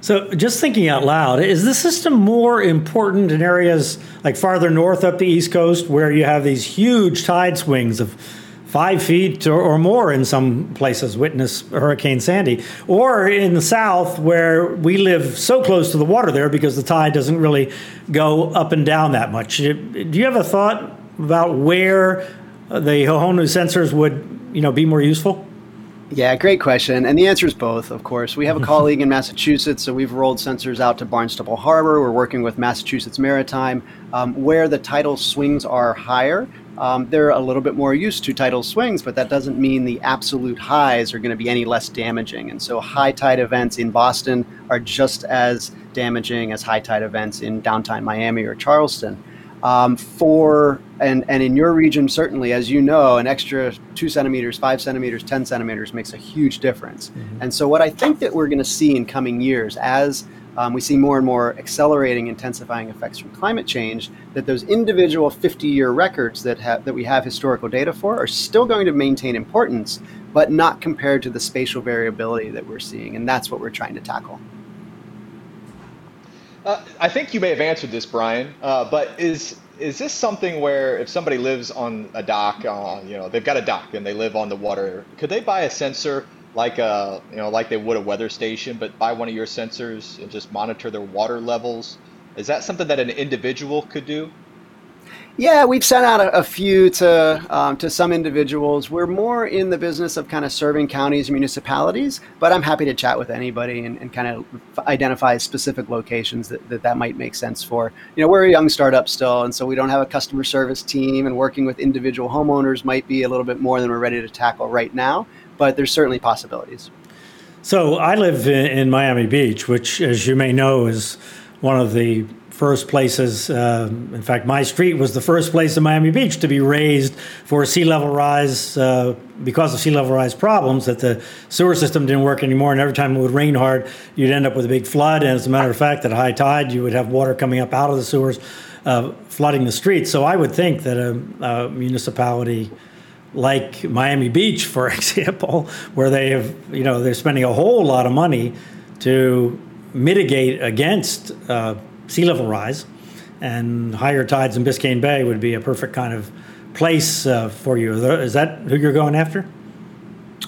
So, just thinking out loud, is the system more important in areas like farther north up the East Coast where you have these huge tide swings of five feet or, or, more in some places, witness Hurricane Sandy, or in the South where we live so close to the water there because the tide doesn't really go up and down that much? Do you have a thought about where the Hohonu sensors would you know, be more useful? Yeah, great question. And the answer is both, of course. We have a [LAUGHS] colleague in Massachusetts, so we've rolled sensors out to Barnstable Harbor. We're working with Massachusetts Maritime. Um, where the tidal swings are higher, um, they're a little bit more used to tidal swings, but that doesn't mean the absolute highs are going to be any less damaging. And so high tide events in Boston are just as damaging as high tide events in downtown Miami or Charleston. Um, for and and in your region certainly, as you know, an extra two centimeters, five centimeters, ten centimeters makes a huge difference. Mm-hmm. And so, what I think that we're going to see in coming years, as um, we see more and more accelerating, intensifying effects from climate change, that those individual 50-year records that have that we have historical data for are still going to maintain importance, but not compared to the spatial variability that we're seeing, and that's what we're trying to tackle. Uh, I think you may have answered this, Brian, uh, but is is this something where if somebody lives on a dock, uh, you know, they've got a dock and they live on the water, could they buy a sensor like a, you know, like they would a weather station, but buy one of your sensors and just monitor their water levels? Is that something that an individual could do? Yeah, we've sent out a, a few to um, to some individuals. We're more in the business of kind of serving counties and municipalities, but I'm happy to chat with anybody and, and kind of identify specific locations that, that that might make sense for. You know, we're a young startup still, and so we don't have a customer service team, and working with individual homeowners might be a little bit more than we're ready to tackle right now. But there's certainly possibilities. So I live in, in Miami Beach, which, as you may know, is one of the first places. Uh, in fact, my street was the first place in Miami Beach to be raised for sea level rise uh, because of sea level rise problems. That the sewer system didn't work anymore, and every time it would rain hard, you'd end up with a big flood. And as a matter of fact, at high tide, you would have water coming up out of the sewers, uh, flooding the streets. So I would think that a, a municipality like Miami Beach, [LAUGHS] for example, where they have, you know, they're spending a whole lot of money to mitigate against uh, sea level rise, and higher tides in Biscayne Bay would be a perfect kind of place uh, for you. Is that who you're going after?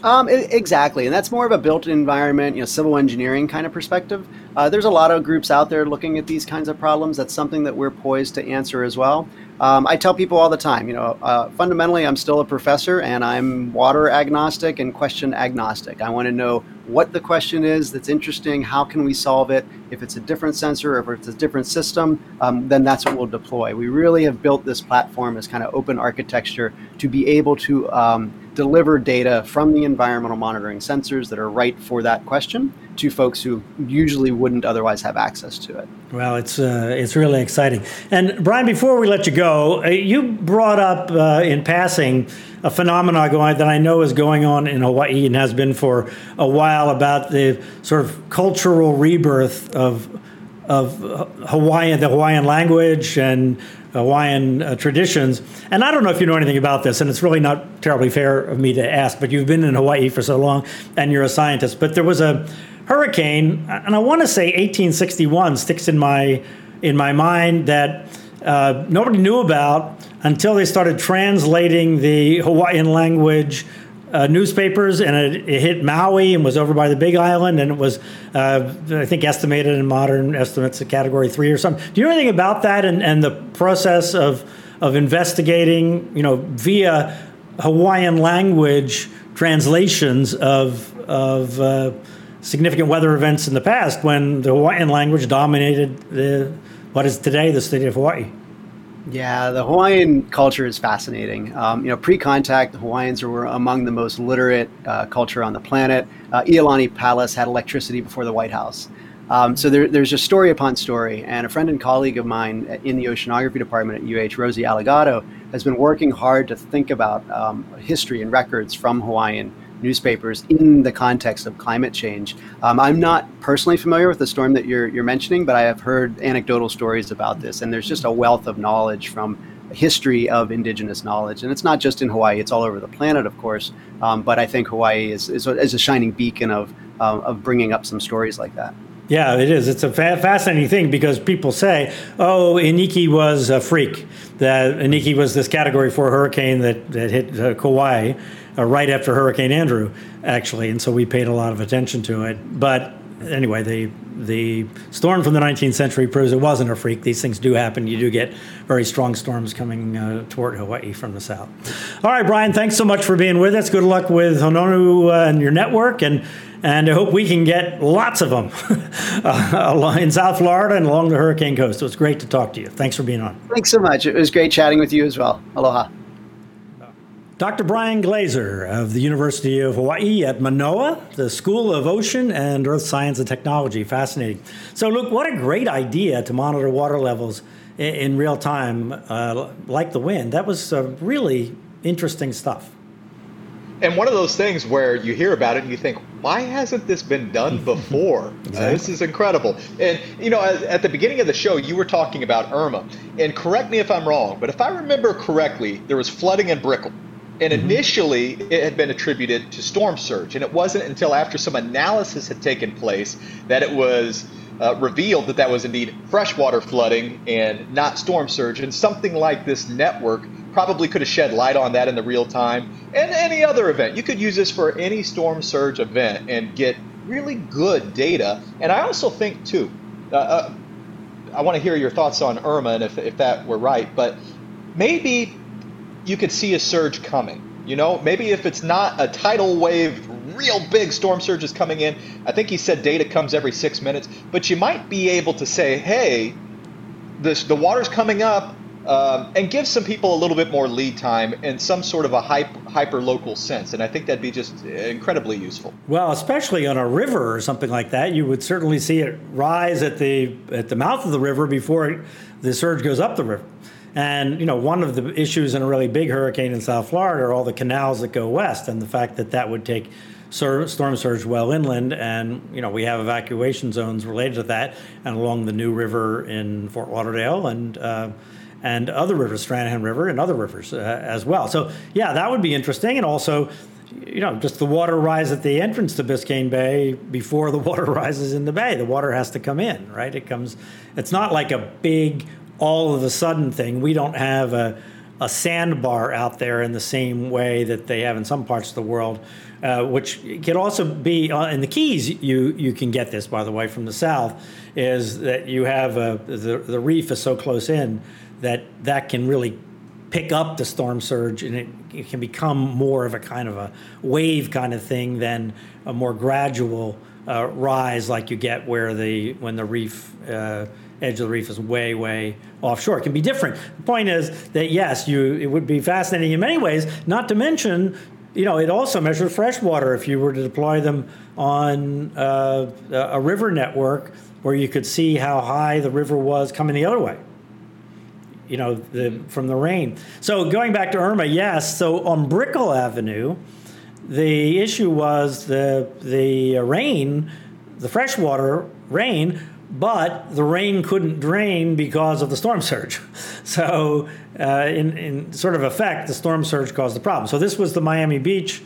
Um, exactly, and that's more of a built environment, you know, civil engineering kind of perspective. Uh, there's a lot of groups out there looking at these kinds of problems. That's something that we're poised to answer as well. Um, I tell people all the time, you know, uh, fundamentally, I'm still a professor and I'm water agnostic and question agnostic. I want to know what the question is that's interesting, how can we solve it? If it's a different sensor or if it's a different system, um, then that's what we'll deploy. We really have built this platform as kind of open architecture to be able to um, deliver data from the environmental monitoring sensors that are right for that question to folks who usually wouldn't otherwise have access to it. Well, it's uh, it's really exciting. And Brian, before we let you go, uh, you brought up uh, in passing a phenomenon going that I know is going on in Hawaii and has been for a while about the sort of cultural rebirth of of Hawaiian, the Hawaiian language and Hawaiian uh, traditions. And I don't know if you know anything about this, and it's really not terribly fair of me to ask, but you've been in Hawaii for so long and you're a scientist. But there was a hurricane, and I want to say 1861 sticks in my in my mind that uh, nobody knew about until they started translating the Hawaiian language uh, newspapers, and it, it, hit Maui and was over by the Big Island, and it was, uh, I think, estimated in modern estimates a category three or something. Do you know anything about that and, and the process of of investigating, you know, via Hawaiian language translations of of uh, significant weather events in the past when the Hawaiian language dominated the, what is today the state of Hawaii. Yeah, the Hawaiian culture is fascinating. Um, you know, pre-contact, the Hawaiians were among the most literate uh, culture on the planet. Uh, Iolani Palace had electricity before the White House. Um, so there, there's just story upon story. And a friend and colleague of mine in the oceanography department at UH, Rosie Alegado, has been working hard to think about um, history and records from Hawaiian newspapers in the context of climate change. Um, I'm not personally familiar with the storm that you're, you're mentioning, but I have heard anecdotal stories about this, and there's just a wealth of knowledge from history of indigenous knowledge. And it's not just in Hawaii, it's all over the planet, of course. Um, but I think Hawaii is, is, is a shining beacon of, uh, of bringing up some stories like that. Yeah, it is. It's a fa- fascinating thing because people say, "Oh, Iniki was a freak. That Iniki was this Category Four hurricane that that hit uh, Kauai, uh, right after Hurricane Andrew, actually, and so we paid a lot of attention to it. But anyway, the the storm from the 19th century proves it wasn't a freak. These things do happen. You do get very strong storms coming uh, toward Hawaii from the south. All right, Brian, thanks so much for being with us. Good luck with Hohonu uh, and your network, and and I hope we can get lots of them [LAUGHS] uh, in South Florida and along the Hurricane Coast. It was great to talk to you. Thanks for being on. Thanks so much. It was great chatting with you as well. Aloha. Dr. Brian Glazer of the University of Hawaii at Manoa, the School of Ocean and Earth Science and Technology. Fascinating. So, look, what a great idea to monitor water levels in, in real time, uh, like the wind. That was uh, really interesting stuff. And one of those things where you hear about it and you think, why hasn't this been done [LAUGHS] before? exactly. uh, this is incredible. And, you know, at, at, the beginning of the show, you were talking about Irma. And correct me if I'm wrong, but if I remember correctly, there was flooding in Brickell. And mm-hmm. initially, it had been attributed to storm surge. And it wasn't until after some analysis had taken place that it was uh, revealed that that was indeed freshwater flooding and not storm surge. And something like this network probably could have shed light on that in the real time. And any other event. You could use this for any storm surge event and get really good data. And I also think, too, uh, uh, I want to hear your thoughts on Irma and if, if that were right, but maybe you could see a surge coming. You know, maybe if it's not a tidal wave, real big storm surge is coming in. I think he said data comes every six minutes, but you might be able to say, hey, this the water's coming up. um, and give some people a little bit more lead time in some sort of a hyper local sense. And I think that'd be just incredibly useful. Well, especially on a river or something like that, you would certainly see it rise at the at the mouth of the river before the surge goes up the river. And you know, one of the issues in a really big hurricane in South Florida are all the canals that go west, and the fact that that would take storm surge well inland, and you know we have evacuation zones related to that, and along the New River in Fort Lauderdale, and uh, and other rivers, Stranahan River, and other rivers uh, as well. So yeah, that would be interesting, and also. You know, just the water rise at the entrance to Biscayne Bay before the [LAUGHS] water rises in the bay. The water has to come in, right? It comes. It's not like a big all of a sudden thing. We don't have a, a sandbar out there in the same way that they have in some parts of the world, uh, which can also be uh, in the Keys. You you can get this, by the way, from the south, is that you have a, the the reef is so close in that that can really pick up the storm surge and it, it can become more of a kind of a wave kind of thing than a more gradual uh, rise like you get where the when the reef uh, edge of the reef is way, way offshore. It can be different. The point is that yes, you it would be fascinating in many ways. Not to mention, you know, it also measures freshwater. If you were to deploy them on uh, a river network, where you could see how high the river was coming the other way. You know, the, from the rain. So going back to Irma, yes. So on Brickell Avenue, the issue was the the rain, the freshwater rain but the rain couldn't drain because of the storm surge. [LAUGHS] So, uh, in, in sort of effect, the storm surge caused the problem. So, this was the Miami Beach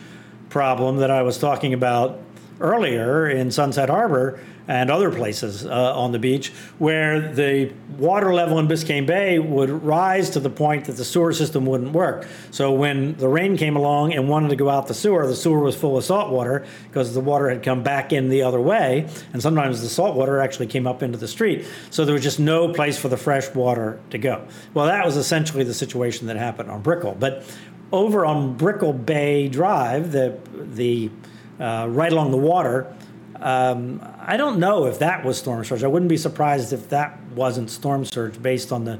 problem that I was talking about earlier in Sunset Harbor and other places uh, on the beach where the water level in Biscayne Bay would rise to the point that the sewer system wouldn't work. So when the rain came along and wanted to go out the sewer, the sewer was full of salt water because the water had come back in the other way, and sometimes the salt water actually came up into the street. So there was just no place for the fresh water to go. Well, that was essentially the situation that happened on Brickell. But over on Brickell Bay Drive, the the uh, right along the water, um, I don't know if that was storm surge. I wouldn't be surprised if that wasn't storm surge based on the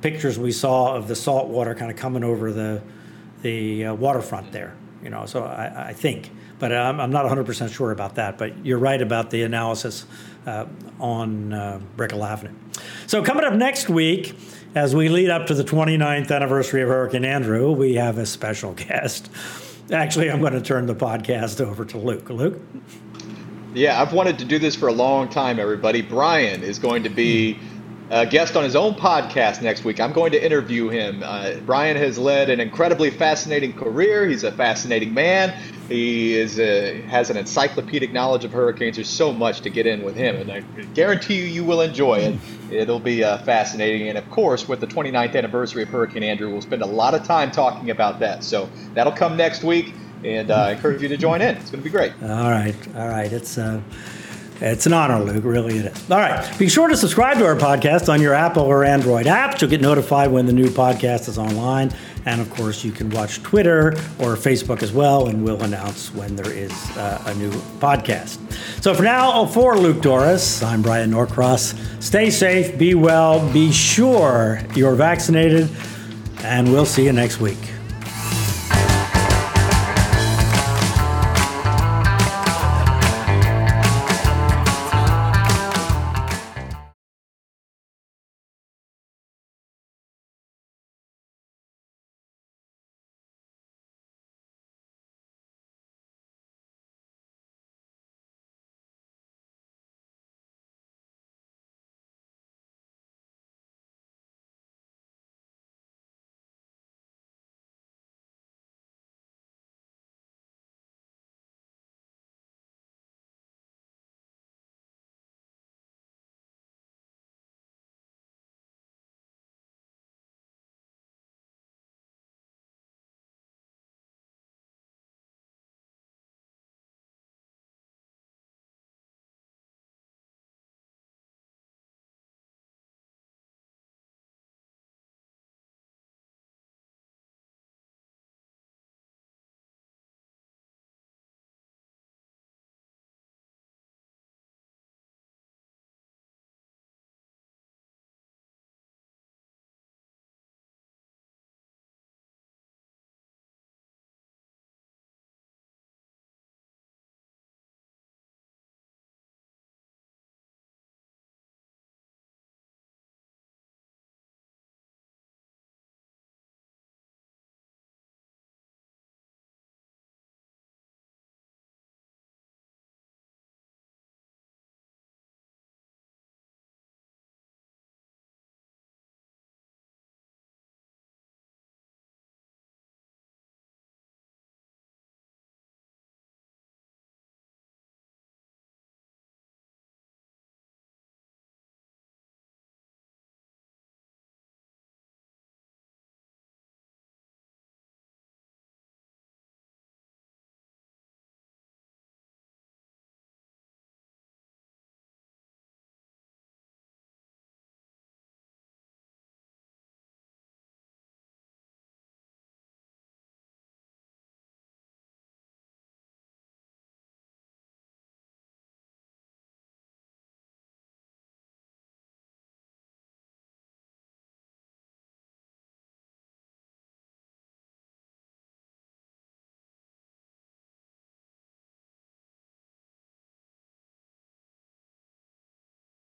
pictures we saw of the salt water kind of coming over the the uh, waterfront there. You know, so I, I think, but I'm, I'm, not 100% sure about that. But you're right about the analysis uh, on uh, Brickell Avenue. So coming up next week, as we lead up to the 29th anniversary of Hurricane Andrew, we have a special [LAUGHS] guest. Actually, I'm going to turn the podcast over to Luke. Luke. Yeah, I've wanted to do this for a long time, everybody. Bryan is going to be a guest on his own podcast next week. I'm going to interview him. Uh, Bryan has led an incredibly fascinating career. He's a fascinating man. He is a, has an encyclopedic knowledge of hurricanes. There's so much to get in with him, and I guarantee you, you will enjoy it. It'll be uh, fascinating. And of course, with the 29th anniversary of Hurricane Andrew, we'll spend a lot of time talking about that. So that'll come next week and uh, I encourage you to join in. It's going to be great. All right, all right. It's uh, it's an honor, Luke. Really, it is. All right. Be sure to subscribe to our podcast on your Apple or Android apps. You'll get notified when the new podcast is online. And of course, you can watch Twitter or Facebook as well, and we'll announce when there is uh, a new podcast. So for now, for Luke Dorris, I'm Bryan Norcross. Stay safe, be well, be sure you're vaccinated, and we'll see you next week.